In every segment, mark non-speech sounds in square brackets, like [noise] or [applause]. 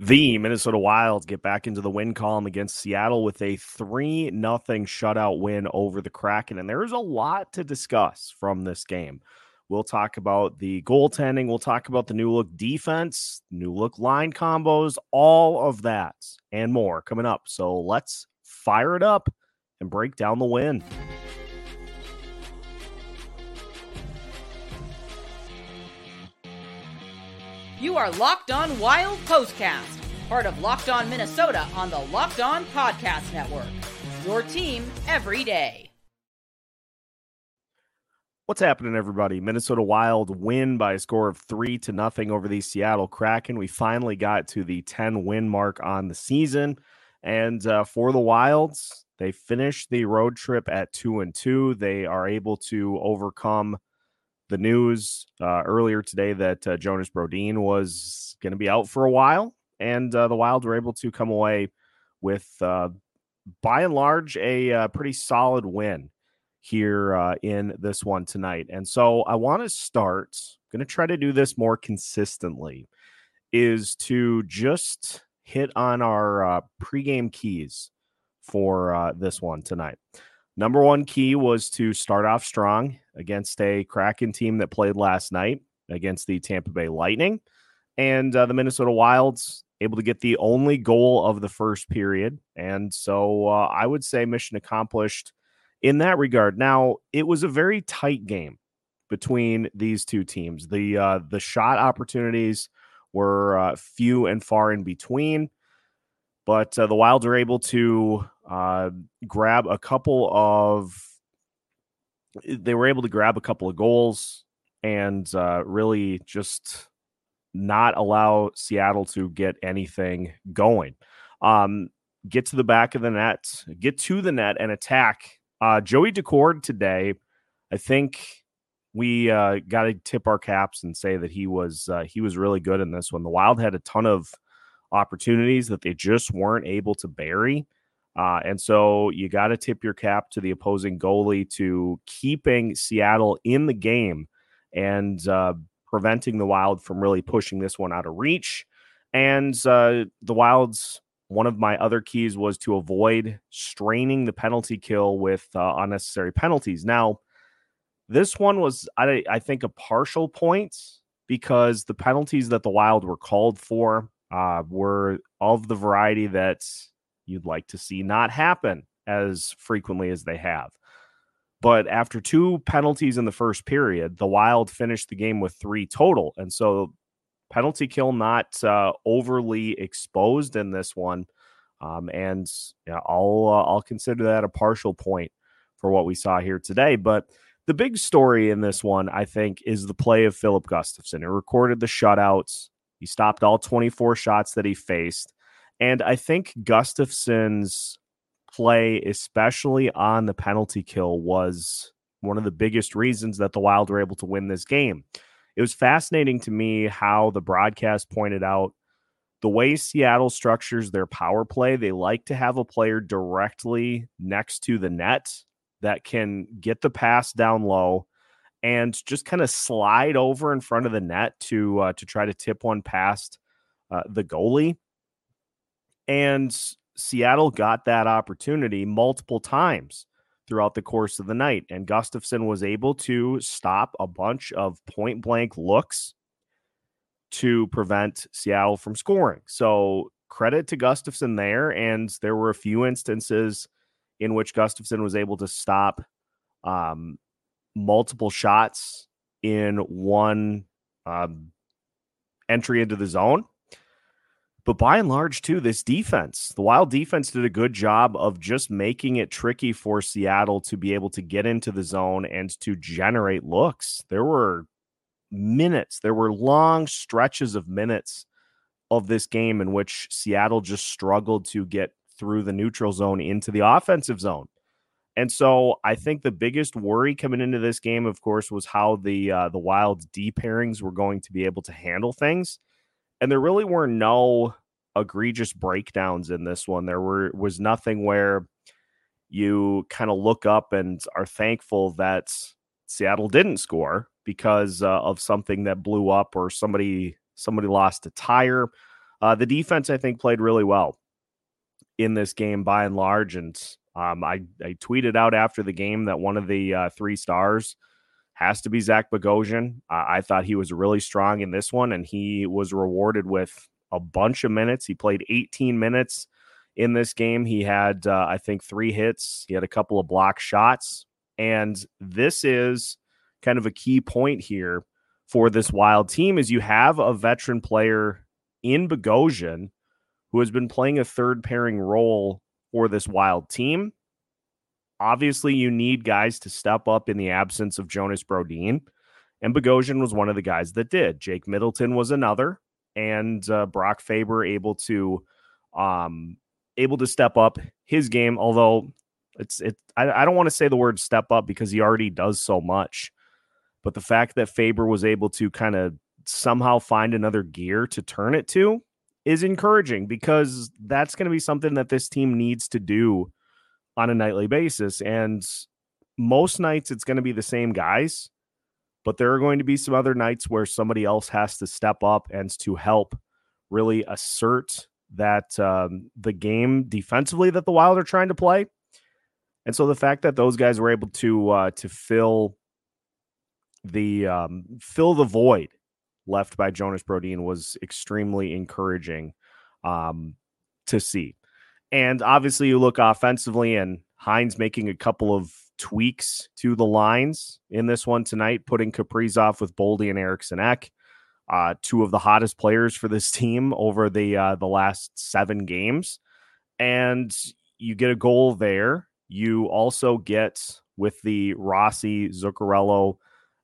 The Minnesota Wild get back into the win column against Seattle with a 3 nothing shutout win over the Kraken. And there's a lot to discuss from this game. We'll talk about the goaltending. We'll talk about the new look defense, new look line combos, all of that and more coming up. So let's fire it up and break down the win. You are Locked On Wild Postcast, part of Locked On Minnesota on the Locked On Podcast Network. Your team every day. What's happening, everybody? Minnesota Wild win by a score of three to nothing over the Seattle Kraken. We finally got to the 10 win mark on the season. And uh, for the Wilds, they finished the road trip at two and two. They are able to overcome the news uh, earlier today that uh, Jonas Brodin was going to be out for a while, and uh, the Wild were able to come away with, uh, by and large, a uh, pretty solid win here uh, in this one tonight. And so I want to start. Going to try to do this more consistently. Is to just hit on our pregame keys for this one tonight. Number one key was to start off strong against a Kraken team that played last night against the Tampa Bay Lightning. And uh, the Minnesota Wilds able to get the only goal of the first period. And so uh, I would say mission accomplished in that regard. Now, it was a very tight game between these two teams. The uh, the shot opportunities were uh, few and far in between, but uh, the Wilds are able to uh, grab a couple of they were able to grab a couple of goals and uh, really just not allow Seattle to get anything going. Um, get to the back of the net, get to the net and attack. Uh, Joey Daccord today, I think we uh, got to tip our caps and say that he was uh, he was really good in this one. The Wild had a ton of opportunities that they just weren't able to bury. Uh, and so you got to tip your cap to the opposing goalie to keeping Seattle in the game and uh, preventing the Wild from really pushing this one out of reach. And uh, the Wild's one of my other keys was to avoid straining the penalty kill with uh, unnecessary penalties. Now, this one was, I, I think, a partial point because the penalties that the Wild were called for uh, were of the variety that's you'd like to see not happen as frequently as they have. But after two penalties in the first period, the Wild finished the game with three total. And so penalty kill not uh, overly exposed in this one. Um, and yeah, I'll uh, I'll consider that a partial point for what we saw here today. But the big story in this one, I think, is the play of Filip Gustavsson. He recorded the shutouts. He stopped all 24 shots that he faced. And I think Gustavsson's play, especially on the penalty kill, was one of the biggest reasons that the Wild were able to win this game. It was fascinating to me how the broadcast pointed out the way Seattle structures their power play, they like to have a player directly next to the net that can get the pass down low and just kind of slide over in front of the net to uh, to try to tip one past uh, the goalie. And Seattle got that opportunity multiple times throughout the course of the night. And Gustavsson was able to stop a bunch of point blank looks to prevent Seattle from scoring. So credit to Gustavsson there. And there were a few instances in which Gustavsson was able to stop um, multiple shots in one um, entry into the zone. But by and large, too, this defense, the Wild defense did a good job of just making it tricky for Seattle to be able to get into the zone and to generate looks. There were minutes, there were long stretches of minutes of this game in which Seattle just struggled to get through the neutral zone into the offensive zone. And so I think the biggest worry coming into this game, of course, was how the uh, the Wild's D pairings were going to be able to handle things and there really were no egregious breakdowns in this one. There were was nothing where you kind of look up and are thankful that Seattle didn't score because uh, of something that blew up or somebody somebody lost a tire. Uh, the defense, I think, played really well in this game by and large. And um, I, I tweeted out after the game that one of the uh, three stars has to be Zach Bogosian. Uh, I thought he was really strong in this one, and he was rewarded with a bunch of minutes. He played 18 minutes in this game. He had, uh, I think, three hits. He had a couple of block shots. And this is kind of a key point here for this wild team is you have a veteran player in Bogosian who has been playing a third pairing role for this wild team. Obviously, you need guys to step up in the absence of Jonas Brodin. And Bogosian was one of the guys that did. Jake Middleton was another, and uh, Brock Faber able to um, able to step up his game. Although it's it, I, I don't want to say the word step up because he already does so much. But the fact that Faber was able to kind of somehow find another gear to turn it to is encouraging because that's going to be something that this team needs to do on a nightly basis. And most nights it's going to be the same guys, but there are going to be some other nights where somebody else has to step up and to help really assert that um, the game defensively that the Wild are trying to play. And so the fact that those guys were able to uh, to fill the um, fill the void left by Jonas Brodin was extremely encouraging um, to see. And obviously, you look offensively, and Hynes making a couple of tweaks to the lines in this one tonight, putting Kaprizov with Boldy and Eriksson Ek uh, two of the hottest players for this [laughs] team over the uh, the last seven games, and you get a goal there. You also get with the Rossi, Zuccarello,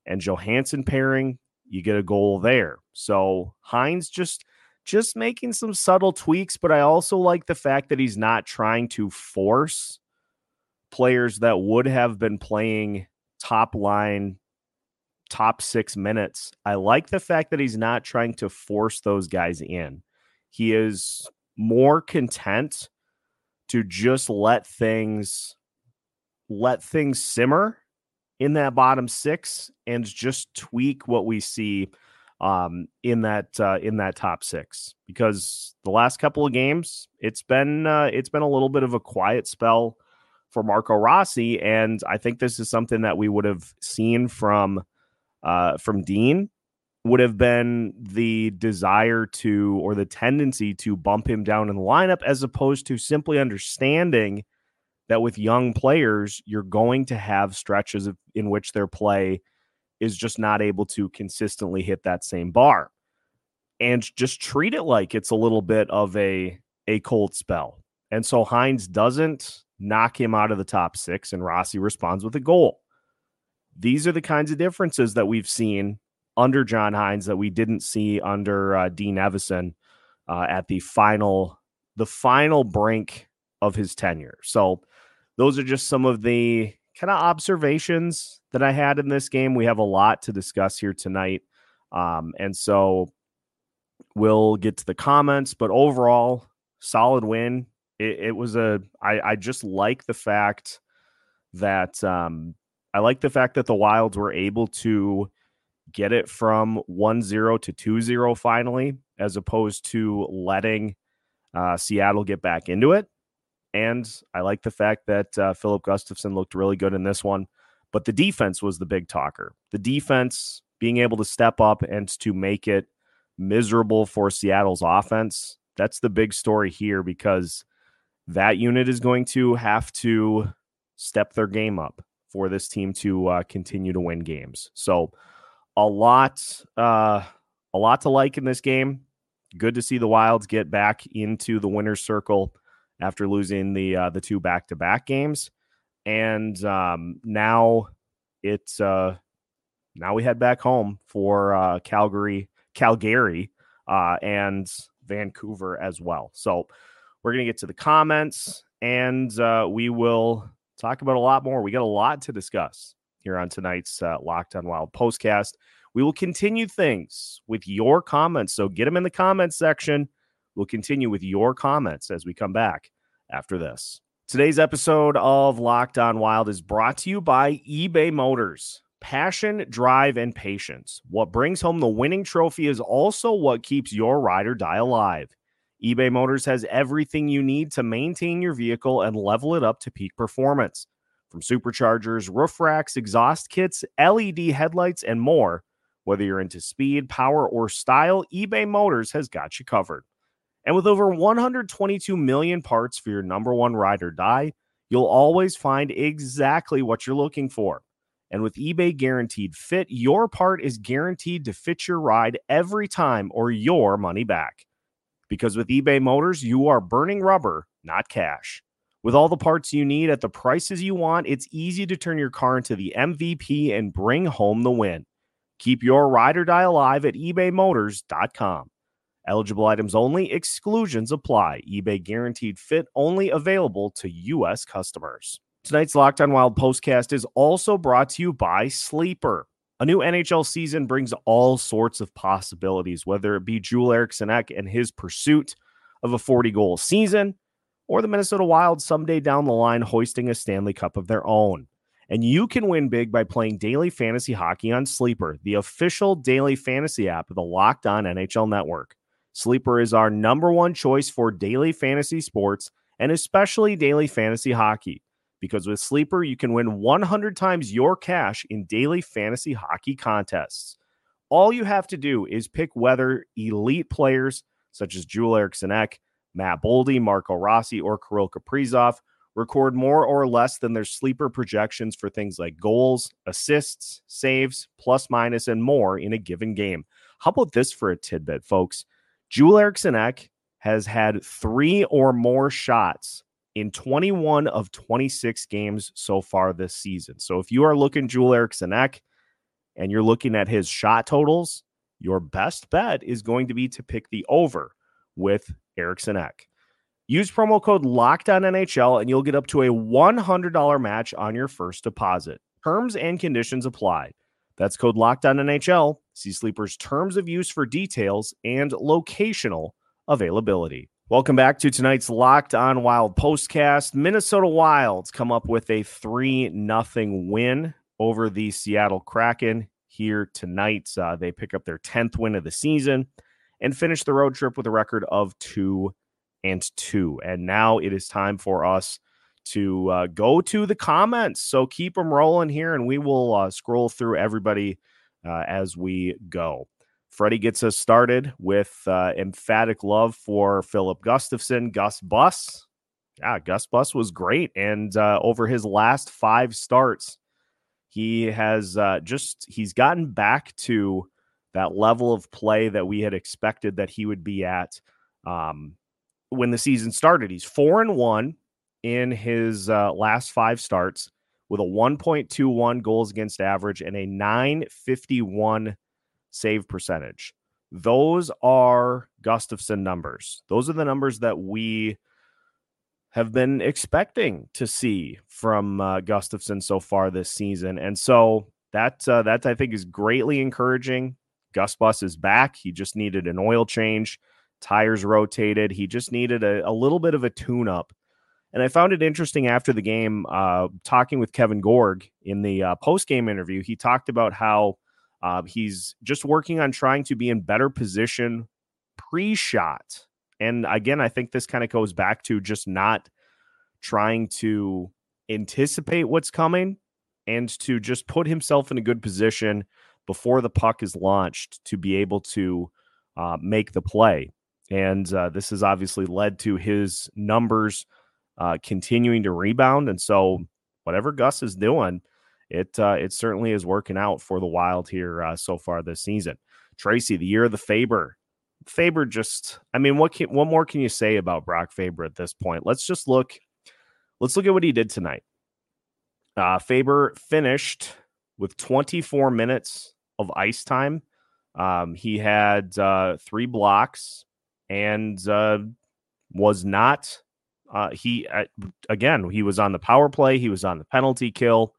and Johansson pairing. You get a goal there. So Hynes just just making some subtle tweaks, but I also like the fact that he's not trying to force players that would have been playing top line top six minutes. I like the fact that he's not trying to force those guys in. He is more content to just let things let things simmer in that bottom six and just tweak what we see um, in that uh, in that top six because the last couple of games it's been uh, it's been a little bit of a quiet spell for Marco Rossi and I think this is something that we would have seen from uh, from Dean would have been the desire to or the tendency to bump him down in the lineup as opposed to simply understanding that with young players, you're going to have stretches of, in which their play is just not able to consistently hit that same bar. And just treat it like it's a little bit of a a cold spell. And so Hynes doesn't knock him out of the top six, and Rossi responds with a goal. These are the kinds of differences that we've seen under John Hynes that we didn't see under uh, Dean Evason uh, at the final the final brink of his tenure. So those are just some of the kind of observations that I had in this game. We have a lot to discuss here tonight. Um, and so we'll get to the comments, but overall, solid win. It, it was a, I, I just like the fact that um, I like the fact that the Wilds were able to get it from 1 0 to 2 0 finally, as opposed to letting uh, Seattle get back into it. And I like the fact that uh, Filip Gustavsson looked really good in this one. But the defense was the big talker. The defense being able to step up and to make it miserable for Seattle's offense. That's the big story here because that unit is going to have to step their game up for this team to uh, continue to win games. So a lot, uh, a lot to like in this game. Good to see the Wilds get back into the winner's circle after losing the uh, the two back to back games, and um, now it's uh, now we head back home for uh, Calgary, Calgary, uh, and Vancouver as well. So we're gonna get to the comments, and uh, we will talk about a lot more. We got a lot to discuss here on tonight's uh, Locked on Wild postcast. We will continue things with your comments. So get them in the comments section. We'll continue with your comments as we come back after this. Today's episode of Locked on Wild is brought to you by eBay Motors. Passion, drive, and patience. What brings home the winning trophy is also what keeps your ride or die alive. eBay Motors has everything you need to maintain your vehicle and level it up to peak performance. From superchargers, roof racks, exhaust kits, LED headlights, and more, whether you're into speed, power, or style, eBay Motors has got you covered. And with over 122 million parts for your number one ride or die, you'll always find exactly what you're looking for. And with eBay Guaranteed Fit, your part is guaranteed to fit your ride every time or your money back. Because with eBay Motors, you are burning rubber, not cash. With all the parts you need at the prices you want, it's easy to turn your car into the MVP and bring home the win. Keep your ride or die alive at ebaymotors.com. Eligible items only, exclusions apply. eBay guaranteed fit only available to U.S. customers. Tonight's Locked On Wild postcast is also brought to you by Sleeper. A new NHL season brings all sorts of possibilities, whether it be Joel Eriksson Ek and his pursuit of a 40 goal season, or the Minnesota Wild someday down the line hoisting a Stanley Cup of their own. And you can win big by playing daily fantasy hockey on Sleeper, the official daily fantasy app of the Locked On NHL Network. Sleeper is our number one choice for daily fantasy sports and especially daily fantasy hockey because with Sleeper, you can win 100 times your cash in daily fantasy hockey contests. All you have to do is pick whether elite players such as Joel Eriksson Ek, Matt Boldy, Marco Rossi, or Kirill Kaprizov record more or less than their sleeper projections for things like goals, assists, saves, plus minus, and more in a given game. How about this for a tidbit, folks? Joel Eriksson Ek has had three or more shots in 21 of 26 games so far this season. So if you are looking Joel Eriksson Ek and you're looking at his shot totals, your best bet is going to be to pick the over with Eriksson Ek. Use promo code NHL and you'll get up to a $100 match on your first deposit. Terms and conditions apply. That's code locked on NHL. See Sleeper's terms of use for details and locational availability. Welcome back to tonight's Locked On Wild postcast. Minnesota Wilds come up with a 3 nothing win over the Seattle Kraken here tonight. Uh, they pick up their 10th win of the season and finish the road trip with a record of 2 and 2. And now it is time for us to uh, go to the comments. So keep them rolling here and we will uh, scroll through everybody uh, as we go. Freddie gets us started with uh, emphatic love for Filip Gustavsson, Gus Bus. Yeah, Gus Bus was great. And uh, over his last five starts, he has uh, just he's gotten back to that level of play that we had expected that he would be at um, when the season started. He's four and one in his uh, last five starts with a 1.21 goals against average and a 951 save percentage. Those are Gustavsson numbers. Those are the numbers that we have been expecting to see from uh, Gustavsson so far this season. And so that uh, that I think is greatly encouraging. Gus Bus is back. He just needed an oil change, tires rotated. He just needed a, a little bit of a tune up. And I found it interesting after the game, uh, talking with Kevin Gorg in the uh, post game interview. He talked about how uh, he's just working on trying to be in better position pre shot. And again, I think this kind of goes back to just not trying to anticipate what's coming and to just put himself in a good position before the puck is launched to be able to uh, make the play. And uh, this has obviously led to his numbers uh, continuing to rebound. And so, whatever Gus is doing, it uh, it certainly is working out for the Wild here uh, so far this season. Tracy, the year of the Faber. Faber just, I mean, what can, what more can you say about Brock Faber at this point? Let's just look. Let's look at what he did tonight. Uh, Faber finished with 24 minutes of ice time. Um, he had uh, three blocks and uh, was not. Uh, he uh, again, he was on the power play. He was on the penalty kill.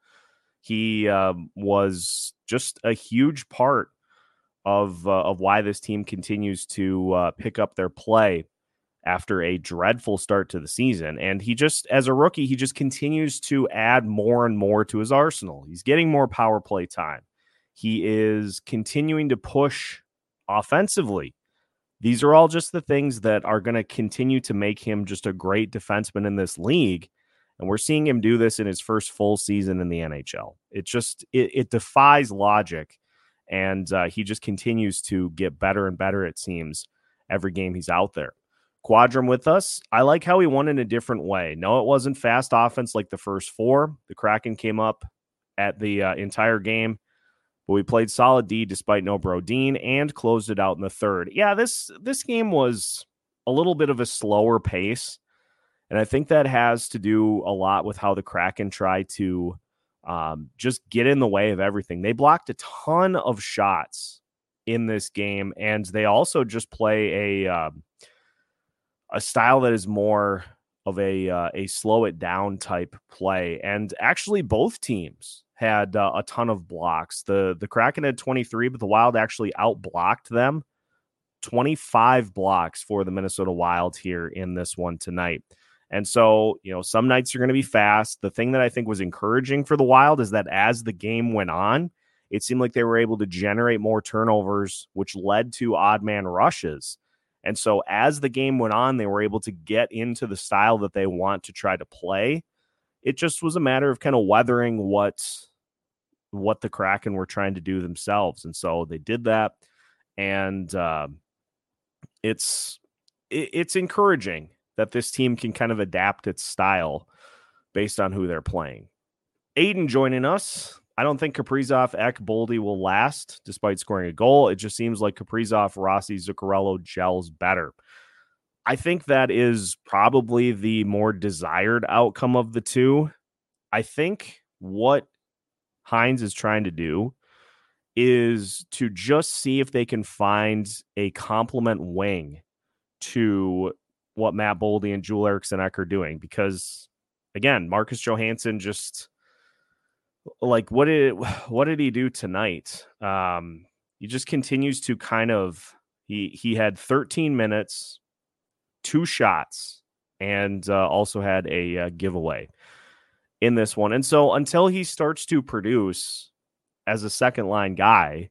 He um, was just a huge part of uh, of why this team continues to uh, pick up their play after a dreadful start to the season. And he just, as a rookie, he just continues to add more and more to his arsenal. He's getting more power play time. He is continuing to push offensively these are all just the things that are going to continue to make him just a great defenseman in this league. And we're seeing him do this in his first full season in the NHL. It just it, it defies logic, and uh, he just continues to get better and better. It seems every game he's out there. Quadrum with us. I like how he won in a different way. No, it wasn't fast offense like the first four. The Kraken came up at the uh, entire game but we played solid D despite no Brodin and closed it out in the third. Yeah, this this game was a little bit of a slower pace, and I think that has to do a lot with how the Kraken try to um, just get in the way of everything. They blocked a ton of shots in this game, and they also just play a um, a style that is more of a uh, a slow it down type play. And actually, both teams had uh, a ton of blocks. The the Kraken had 23, but the Wild actually outblocked them. 25 blocks for the Minnesota Wild here in this one tonight. And so, you know, some nights are going to be fast. The thing that I think was encouraging for the Wild is that as the game went on, it seemed like they were able to generate more turnovers, which led to odd man rushes. And so, as the game went on, they were able to get into the style that they want to try to play. It just was a matter of kind of weathering what what the Kraken were trying to do themselves. And so they did that. And uh, it's it, it's encouraging that this team can kind of adapt its style based on who they're playing. Aiden joining us. I don't think Kaprizov, Ek, Boldy will last despite scoring a goal. It just seems like Kaprizov, Rossi, Zuccarello gels better. I think that is probably the more desired outcome of the two. I think what Hynes is trying to do is to just see if they can find a complement wing to what Matt Boldy and Joel Eriksson Ek are doing. Because again, Marcus Johansson just like what did [sighs] what did he do tonight? Um, he just continues to kind of he he had 13 minutes, two shots, and uh, also had a uh, giveaway in this one. And so until he starts to produce as a second line guy,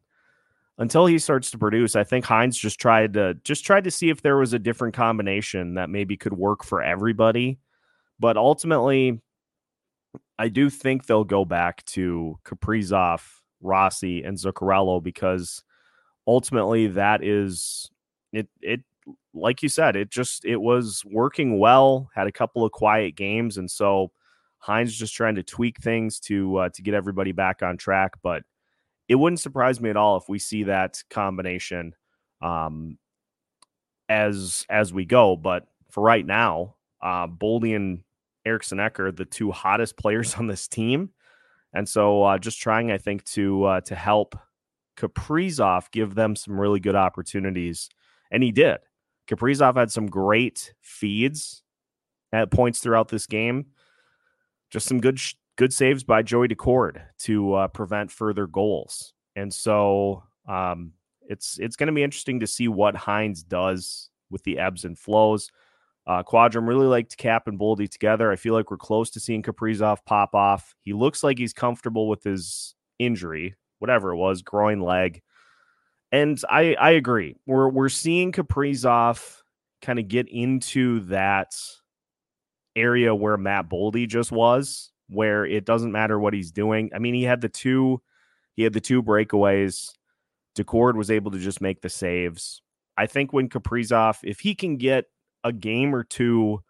until he starts to produce, I think Hynes just tried to just tried to see if there was a different combination that maybe could work for everybody. But ultimately, I do think they'll go back to Kaprizov, Rossi, and Zuccarello because ultimately that is it it like you said, it just it was working well, had a couple of quiet games, and so Hynes just trying to tweak things to uh, to get everybody back on track. But it wouldn't surprise me at all if we see that combination um, as as we go. But for right now, uh, Boldy and Eriksson Ecker, the two hottest players [laughs] on this team, and so uh, just trying, I think, to uh, to help Kaprizov give them some really good opportunities, and he did. Kaprizov had some great feeds at points throughout this game just some good good saves by Joey Daccord to uh, prevent further goals. And so um, it's it's going to be interesting to see what Hynes does with the ebbs and flows. Uh, Quadrum really liked Cap and Boldy together. I feel like we're close to seeing Kaprizov pop off. He looks like he's comfortable with his injury, whatever it was, groin leg. And I I agree. We're we're seeing Kaprizov kind of get into that area where Matt Boldy just was, where it doesn't matter what he's doing. I mean, he had the two, he had the two breakaways. Daccord was able to just make the saves. I think when Kaprizov, if he can get a game or two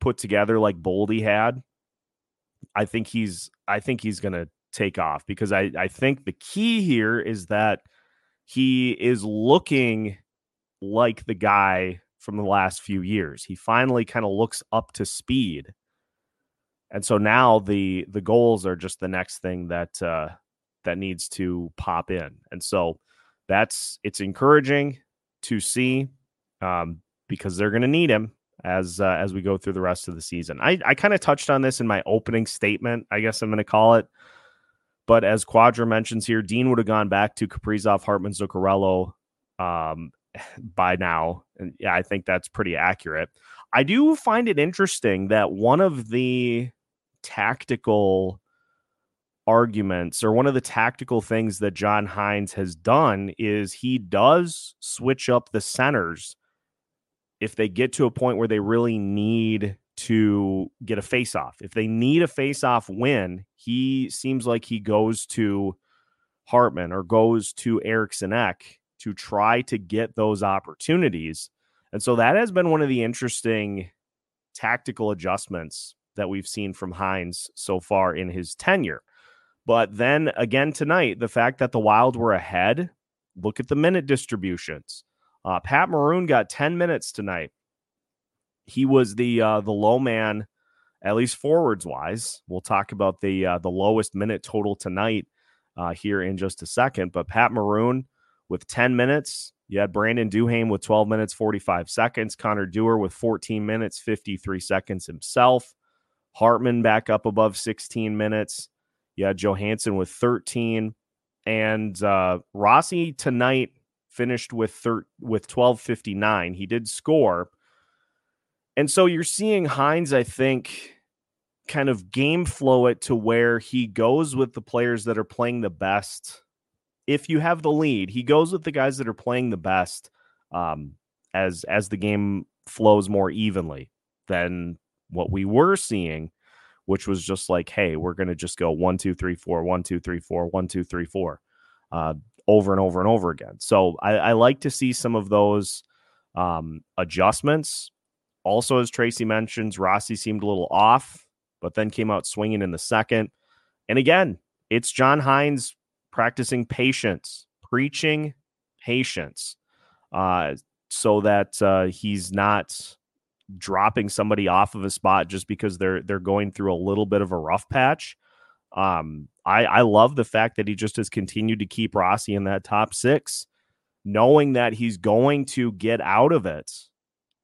put together like Boldy had, I think he's I think he's gonna take off because I, I think the key here is that he is looking like the guy from the last few years. He finally kind of looks up to speed. And so now the the goals are just the next thing that uh that needs to pop in. And so that's it's encouraging to see um because they're going to need him as uh, as we go through the rest of the season. I I kind of touched on this in my opening statement, I guess I'm going to call it. But as Quadra mentions here, Dean would have gone back to Kaprizov, Hartman, Zuccarello, um, by now. And yeah, I think that's pretty accurate. I do find it interesting that one of the tactical arguments or one of the tactical things that John Hynes has done is he does switch up the centers if they get to a point where they really need to get a face off, if they need a face off win, he seems like he goes to Hartman or goes to Eriksson Ek to try to get those opportunities. And so that has been one of the interesting tactical adjustments that we've seen from Hynes so far in his tenure. But then again tonight, the fact that the Wild were ahead, look at the minute distributions. Uh, Pat Maroon got 10 minutes tonight. He was the uh, the low man, at least forwards wise. We'll talk about the uh, the lowest minute total tonight uh, here in just a second. But Pat Maroon with 10 minutes. You had Brandon Duhaime with 12 minutes, 45 seconds. Connor Dewar with 14 minutes, 53 seconds himself. Hartman back up above 16 minutes. You had Johansson with 13. And uh, Rossi tonight finished with thir- with 1259. He did score. And so you're seeing Hynes, I think, kind of game flow it to where he goes with the players that are playing the best. If you have the lead, he goes with the guys that are playing the best um, as as the game flows more evenly than what we were seeing, which was just like, hey, we're gonna just go one, two, three, four, one, two, three, four, one, two, three, four, uh, over and over and over again. So I, I like to see some of those um, adjustments. Also, as Tracy mentions, Rossi seemed a little off, but then came out swinging in the second. And again, it's John Hynes practicing patience, preaching patience, uh, so that uh, he's not dropping somebody off of a spot just because they're they're going through a little bit of a rough patch. Um, I I love the fact that he just has continued to keep Rossi in that top six, knowing that he's going to get out of it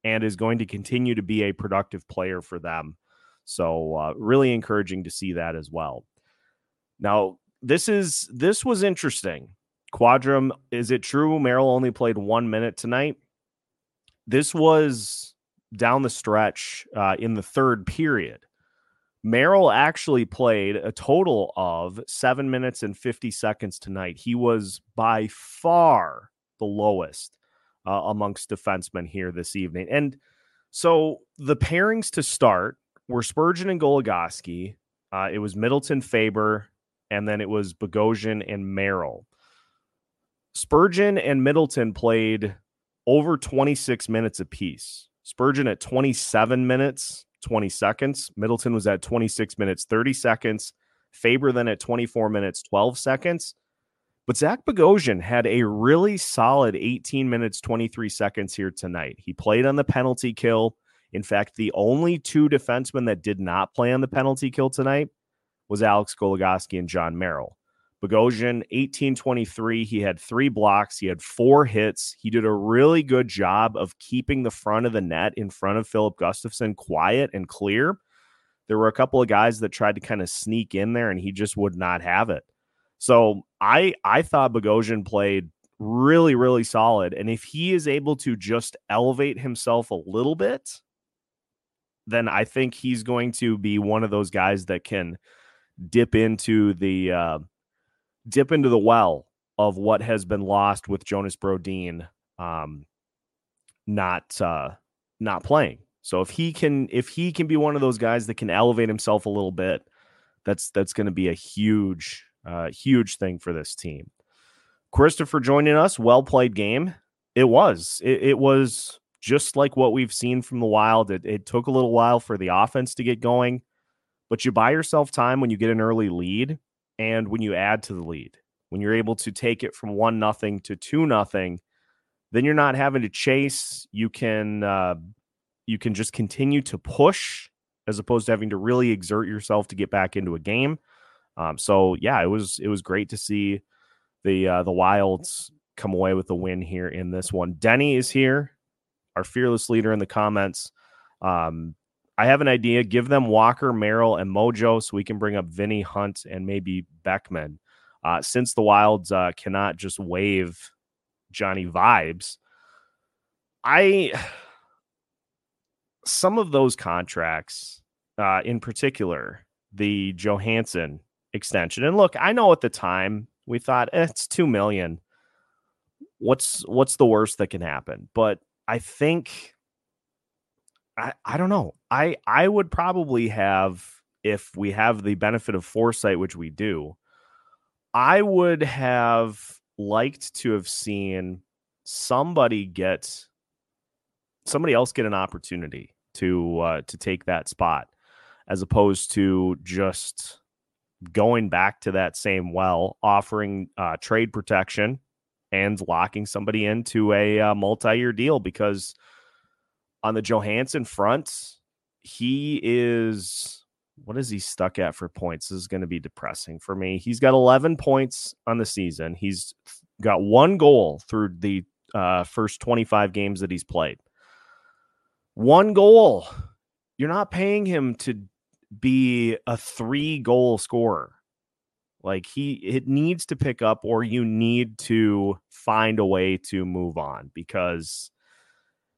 and is going to continue to be a productive player for them. So uh, really encouraging to see that as well. Now this is this was interesting. Quadrum, is it true Merrill only played one minute tonight? This was down the stretch uh, in the third period. Merrill actually played a total of seven minutes and 50 seconds tonight. He was by far the lowest uh, amongst defensemen here this evening. And so the pairings to start were Spurgeon and Goligoski. Uh, it was Middleton Faber, and then it was Bogosian and Merrill. Spurgeon and Middleton played over 26 minutes apiece. Spurgeon at 27 minutes, 20 seconds. Middleton was at 26 minutes, 30 seconds. Faber then at 24 minutes, 12 seconds. But Zach Bogosian had a really solid 18 minutes, 23 seconds here tonight. He played on the penalty kill. In fact, the only two defensemen that did not play on the penalty kill tonight was Alex Goligoski and John Merrill. Bogosian, 1823. He had three blocks. He had four hits. He did a really good job of keeping the front of the net in front of Filip Gustavsson quiet and clear. There were a couple of guys that tried to kind of sneak in there, and he just would not have it. So I I thought Bogosian played really, really solid. And if he is able to just elevate himself a little bit, then I think he's going to be one of those guys that can dip into the uh, dip into the well of what has been lost with Jonas Brodin um, not uh, not playing. So if he can if he can be one of those guys that can elevate himself a little bit, that's that's going to be a huge uh, huge thing for this team. Christopher joining us, well played game. It was. It, it, was just like what we've seen from the Wild. It, it took a little while for the offense to get going, but you buy yourself time when you get an early lead and when you add to the lead, when you're able to take it from one nothing to two nothing, then you're not having to chase. You can uh, you can just continue to push as opposed to having to really exert yourself to get back into a game. Um, so yeah, it was it was great to see the uh, the Wilds come away with the win here in this one. Denny is here, our fearless leader in the comments. Um, I have an idea. Give them Walker, Merrill, and Mojo so we can bring up Vinny Hunt and maybe Beckman. Uh, since the Wilds uh, cannot just wave Johnny vibes, I some of those contracts, uh, in particular, the Johansson extension. And look, I know at the time we thought eh, it's two million. What's what's the worst that can happen? But I think I, I don't know. I I would probably have if we have the benefit of foresight, which we do. I would have liked to have seen somebody get somebody else get an opportunity to uh, to take that spot as opposed to just going back to that same well offering uh, trade protection and locking somebody into a uh, multi-year deal because on the Johansson front he is what is he stuck at for points? This is going to be depressing for me. He's got 11 points on the season. He's got one goal through the uh, first 25 games that he's played. One goal. You're not paying him to be a three goal scorer. Like he, it needs to pick up, or you need to find a way to move on because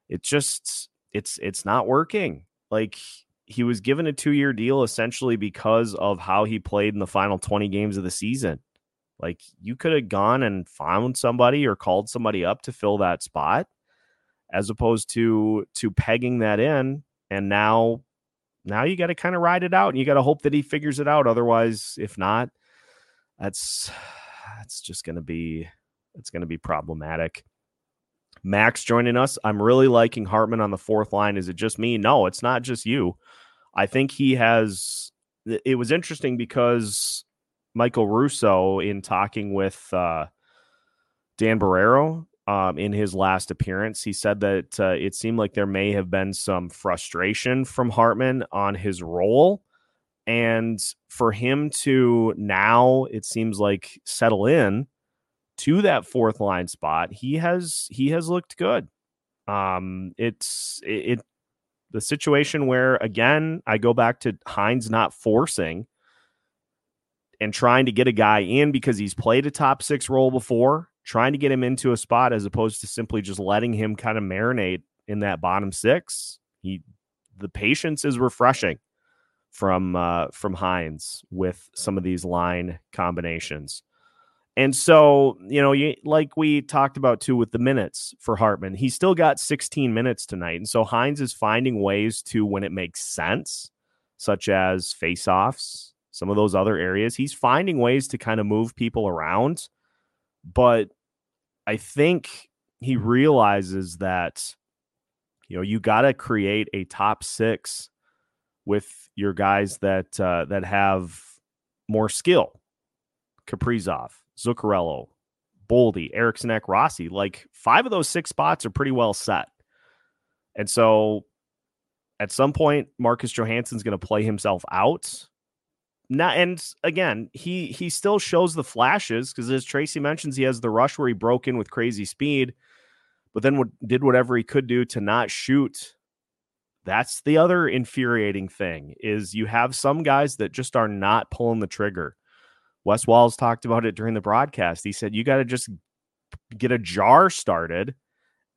it just, it's, it's not working. Like he was given a two year deal essentially because of how he played in the final 20 games of the season. Like you could have gone and found somebody or called somebody up to fill that spot as opposed to to pegging that in and now now you got to kind of ride it out and you got to hope that he figures it out otherwise if not that's [sighs] that's just going to be it's going to be problematic. Max joining us. I'm really liking Hartman on the fourth line. Is it just me? No, it's not just you. I think he has. It was interesting because Michael Russo, in talking with uh, Dan Barreiro um, in his last appearance, he said that uh, it seemed like there may have been some frustration from Hartman on his role. And for him to now, it seems like settle in to that fourth line spot, he has he has looked good. Um, it's it, it the situation where again I go back to Hynes not forcing and trying to get a guy in because he's played a top six role before, trying to get him into a spot as opposed to simply just letting him kind of marinate in that bottom six. He the patience is refreshing from uh, from Hynes with some of these line combinations. And so, you know, you, like we talked about too with the minutes for Hartman, he still got 16 minutes tonight. And so Hynes is finding ways to, when it makes sense, such as faceoffs, some of those other areas, he's finding ways to kind of move people around. But I think he realizes that, you know, you got to create a top six with your guys that uh, that have more skill. Kaprizov, Zuccarello, Boldy, Eriksson Ek, Rossi. Like five of those six spots are pretty well set. And so at some point, Marcus Johansson's going to play himself out. Now, and again, he he still shows the flashes because as Tracy mentions, he has the rush where he broke in with crazy speed, but then did whatever he could do to not shoot. That's the other infuriating thing is you have some guys that just are not pulling the trigger. Wes Walz talked about it during the broadcast. He said, you got to just get a jar started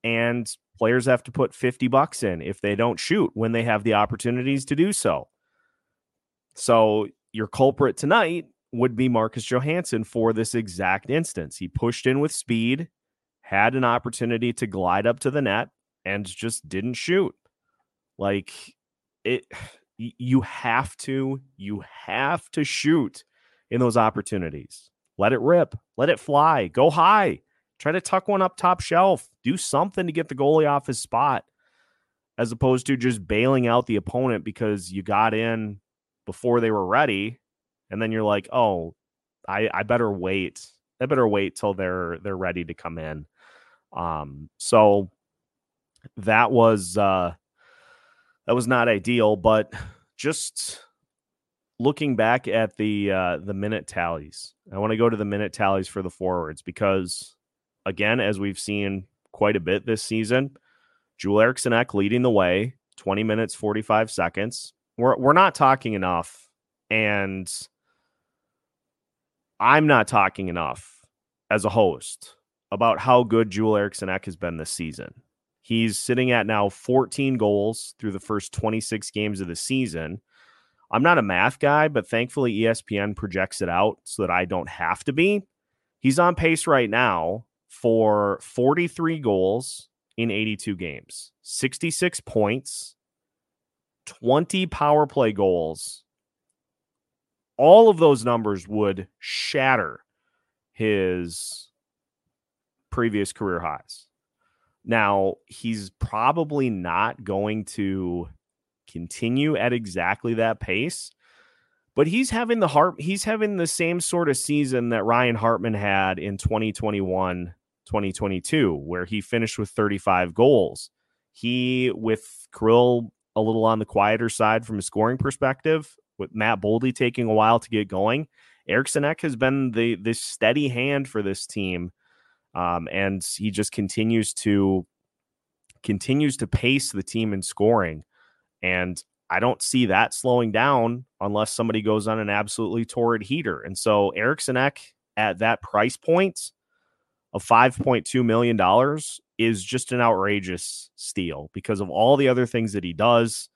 and players have to put 50 bucks in if they don't shoot when they have the opportunities to do so. So your culprit tonight would be Marcus Johansson for this exact instance. He pushed in with speed, had an opportunity to glide up to the net, and just didn't shoot. Like it, you have to, you have to shoot in those opportunities. Let it rip, let it fly, go high, try to tuck one up top shelf, do something to get the goalie off his spot, as opposed to just bailing out the opponent because you got in before they were ready, and then you're like, oh, I, I better wait. I better wait till they're they're ready to come in. Um, so that was uh that was not ideal, but just looking back at the uh, the minute tallies, I want to go to the minute tallies for the forwards because, again, as we've seen quite a bit this season, Joel Eriksson Ek leading the way, twenty minutes forty five seconds. We're we're not talking enough, and I'm not talking enough as a host about how good Joel Eriksson Ek has been this season. He's sitting at now 14 goals through the first 26 games of the season I'm not a math guy, but thankfully ESPN projects it out so that I don't have to be. He's on pace right now for 43 goals in 82 games, 66 points, 20 power play goals, all of those numbers would shatter his previous career highs. Now, he's probably not going to continue at exactly that pace, but he's having the heart he's having the same sort of season that Ryan Hartman had in 2021, 2022 where he finished with 35 goals. He with Kirill a little on the quieter side from a scoring perspective, with Matt Boldy taking a while to get going. Eriksson Ek has been the the steady hand for this team, um, and he just continues to continues to pace the team in scoring. And I don't see that slowing down unless somebody goes on an absolutely torrid heater. And so Eriksson Ek at that price point of $5.2 million is just an outrageous steal because of all the other things that he does.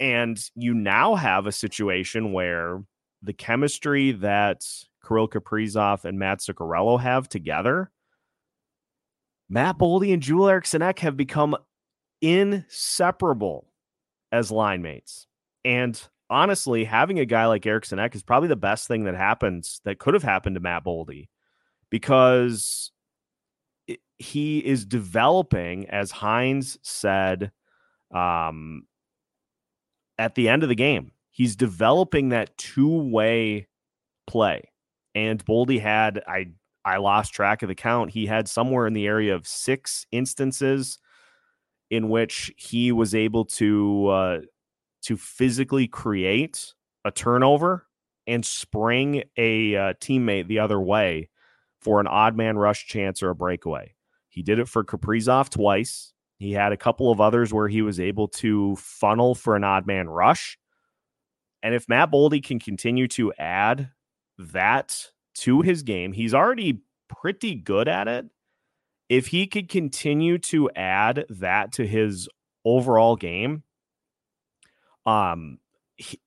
And you now have a situation where the chemistry that Kirill Kaprizov and Mats Zuccarello have together, Matt Boldy and Joel Eriksson Ek have become inseparable as line mates. And honestly, having a guy like Eriksson Ek is probably the best thing that happens that could have happened to Matt Boldy because he is developing, as Hynes said um, at the end of the game, he's developing that two way play. And Boldy had, I I lost track of the count. He had somewhere in the area of six instances in which he was able to uh, to physically create a turnover and spring a uh, teammate the other way for an odd man rush chance or a breakaway. He did it for Kaprizov twice. He had a couple of others where he was able to funnel for an odd man rush. And if Matt Boldy can continue to add that to his game, he's already pretty good at it if he could continue to add that to his overall game, um,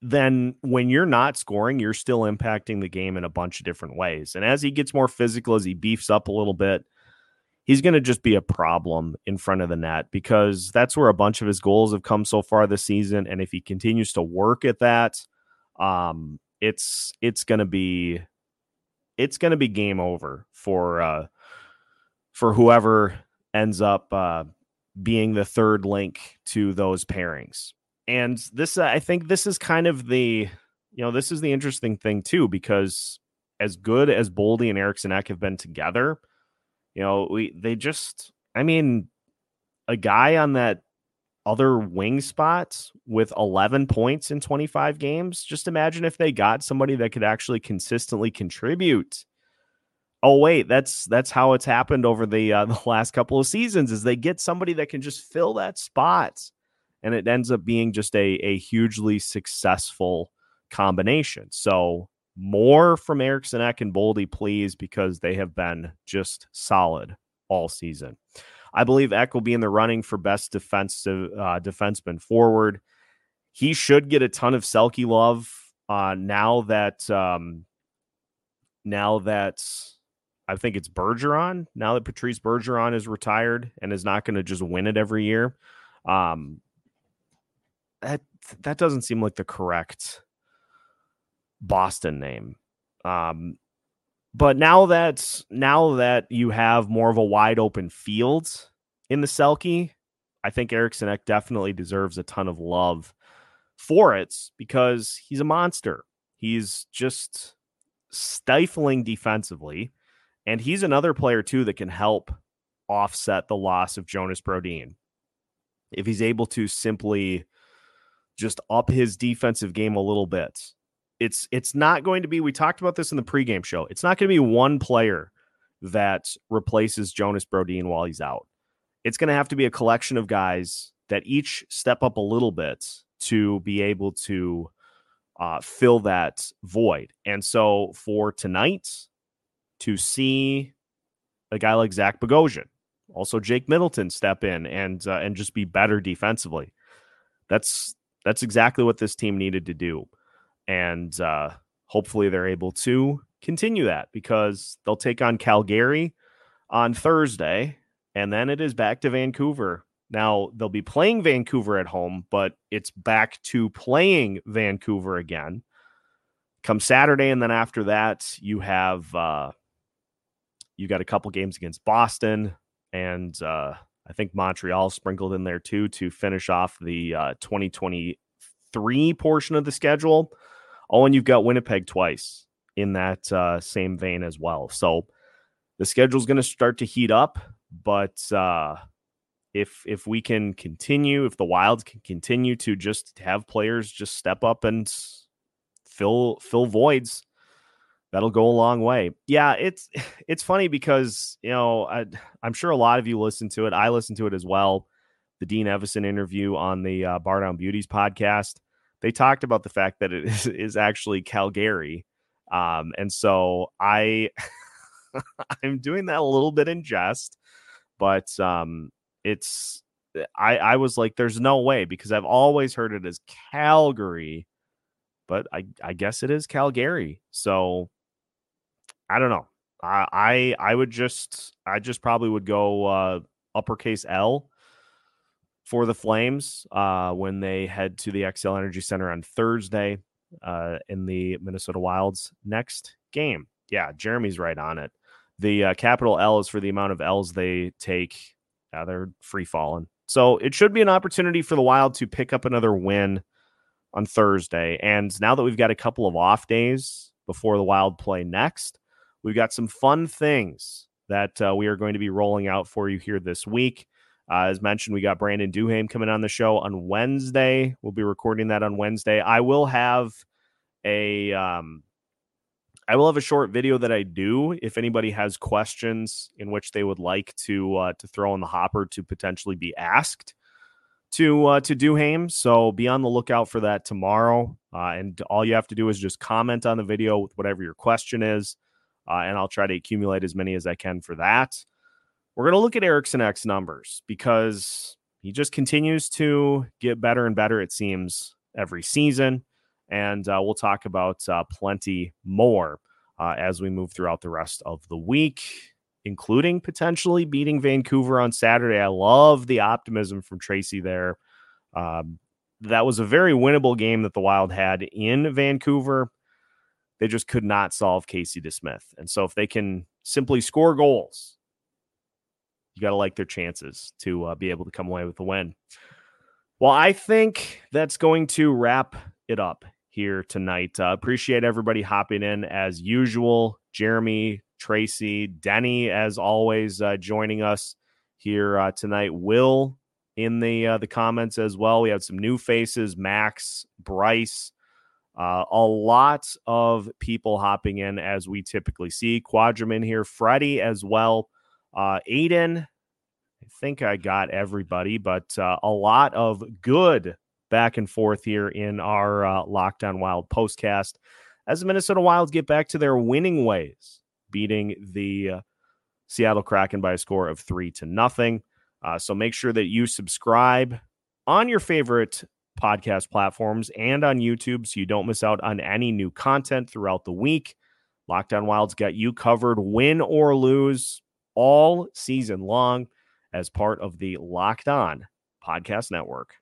then when you're not scoring, you're still impacting the game in a bunch of different ways. And as he gets more physical, as he beefs up a little bit, he's going to just be a problem in front of the net because that's where a bunch of his goals have come so far this season. And if he continues to work at that, um, it's it's going to be it's going to be game over for uh, for whoever ends up uh, being the third link to those pairings. And this, uh, I think, this is kind of the, you know, this is the interesting thing too, because as good as Boldy and Eriksson Ek have been together, you know, we they just, I mean, a guy on that other wing spot with 11 points in 25 games. Just imagine if they got somebody that could actually consistently contribute oh wait that's that's how it's happened over the uh, [laughs] the last couple of seasons is they get somebody that can just fill that spot and it ends up being just a a hugely successful combination. So more from Eriksson Ek and Boldy please because they have been just solid all season. I believe Ek will be in the running for best defensive uh, defenseman forward. He should get a ton of Selke love uh, now that um, now that I think it's Bergeron now that Patrice Bergeron is retired and is not going to just win it every year. Um, that that doesn't seem like the correct Boston name. Um, but now that now that you have more of a wide open field in the Selke, I think Eriksson Ek definitely deserves a ton of love for it because he's a monster. He's just stifling defensively. And he's another player, too, that can help offset the loss of Jonas Brodin. If he's able to simply just up his defensive game a little bit. It's it's not going to be we talked about this in the pregame show. It's not going to be one player that replaces Jonas Brodin while he's out. It's going to have to be a collection of guys that each step up a little bit to be able to uh, fill that void. And so for tonight, to see a guy like Zach Bogosian, also Jake Middleton step in and uh, and just be better defensively. That's that's exactly what this team needed to do, and uh, hopefully they're able to continue that because they'll take on Calgary on Thursday, and then it is back to Vancouver Now, they'll be playing Vancouver at home, but it's back to playing Vancouver again. Come Saturday, and then after that, you have uh, you got a couple games against Boston, and uh, I think Montreal sprinkled in there too to finish off the uh, 2023 portion of the schedule. Oh, and you've got Winnipeg twice in that uh, same vein as well. So the schedule is going to start to heat up, but uh, if if we can continue, if the Wilds can continue to just have players just step up and fill fill voids, that'll go a long way. Yeah, it's [sighs] it's funny because you know I, [sighs] am sure a lot of you listen to it. I listen to it as well. The Dean Evason interview on the uh, Bar Down Beauties podcast. They talked about the fact that it [laughs] is, is actually Calgary, um, and so I [laughs] I'm doing that a little bit in jest, but um, it's I I was like, there's no way because I've always heard it as Calgary, but I I guess it is Calgary. So I don't know. I I, I would just I just probably would go uh, uppercase L for the Flames uh, when they head to the Xcel Energy Center on Thursday uh, in the Minnesota Wild's next game. Yeah, Jeremy's right on it. The uh, capital L is for the amount of L's they take. Uh, they're free falling. So it should be an opportunity for the Wild to pick up another win on Thursday. And now that we've got a couple of off days before the Wild play next, we've got some fun things that uh, we are going to be rolling out for you here this week. Uh, as mentioned, we got Brandon Duhaime coming on the show on Wednesday. We'll be recording that on Wednesday. I will have a um, I will have a short video that I do if anybody has questions in which they would like to uh, to throw in the hopper to potentially be asked to uh, to Duhaime. So be on the lookout for that tomorrow. Uh, and all you have to do is just comment on the video with whatever your question is, uh, and I'll try to accumulate as many as I can for that. We're going to look at Eriksson Ek's numbers because he just continues to get better and better. It seems every season and uh, we'll talk about uh, plenty more uh, as we move throughout the rest of the week, including potentially beating Vancouver on Saturday. I love the optimism from Tracy there. Um, that was a very winnable game that the Wild had in Vancouver. They just could not solve Casey DeSmith. And so if they can simply score goals, you got to like their chances to uh, be able to come away with the win. Well, I think that's going to wrap it up here tonight. Uh, appreciate everybody hopping in as usual. Jeremy, Tracy, Denny, as always, uh, joining us here uh, tonight. Will in the uh, the comments as well. We have some new faces: Max, Bryce. Uh, a lot of people hopping in as we typically see. Quadrum here, Freddie as well. Uh, Aiden, I think I got everybody, but uh, a lot of good back and forth here in our uh, Locked On Wild postcast as the Minnesota Wilds get back to their winning ways, beating the uh, Seattle Kraken by a score of three to nothing. Uh, so make sure that you subscribe on your favorite podcast platforms and on YouTube so you don't miss out on any new content throughout the week. Locked On Wilds got you covered, win or lose, all season long as part of the Locked On Podcast Network.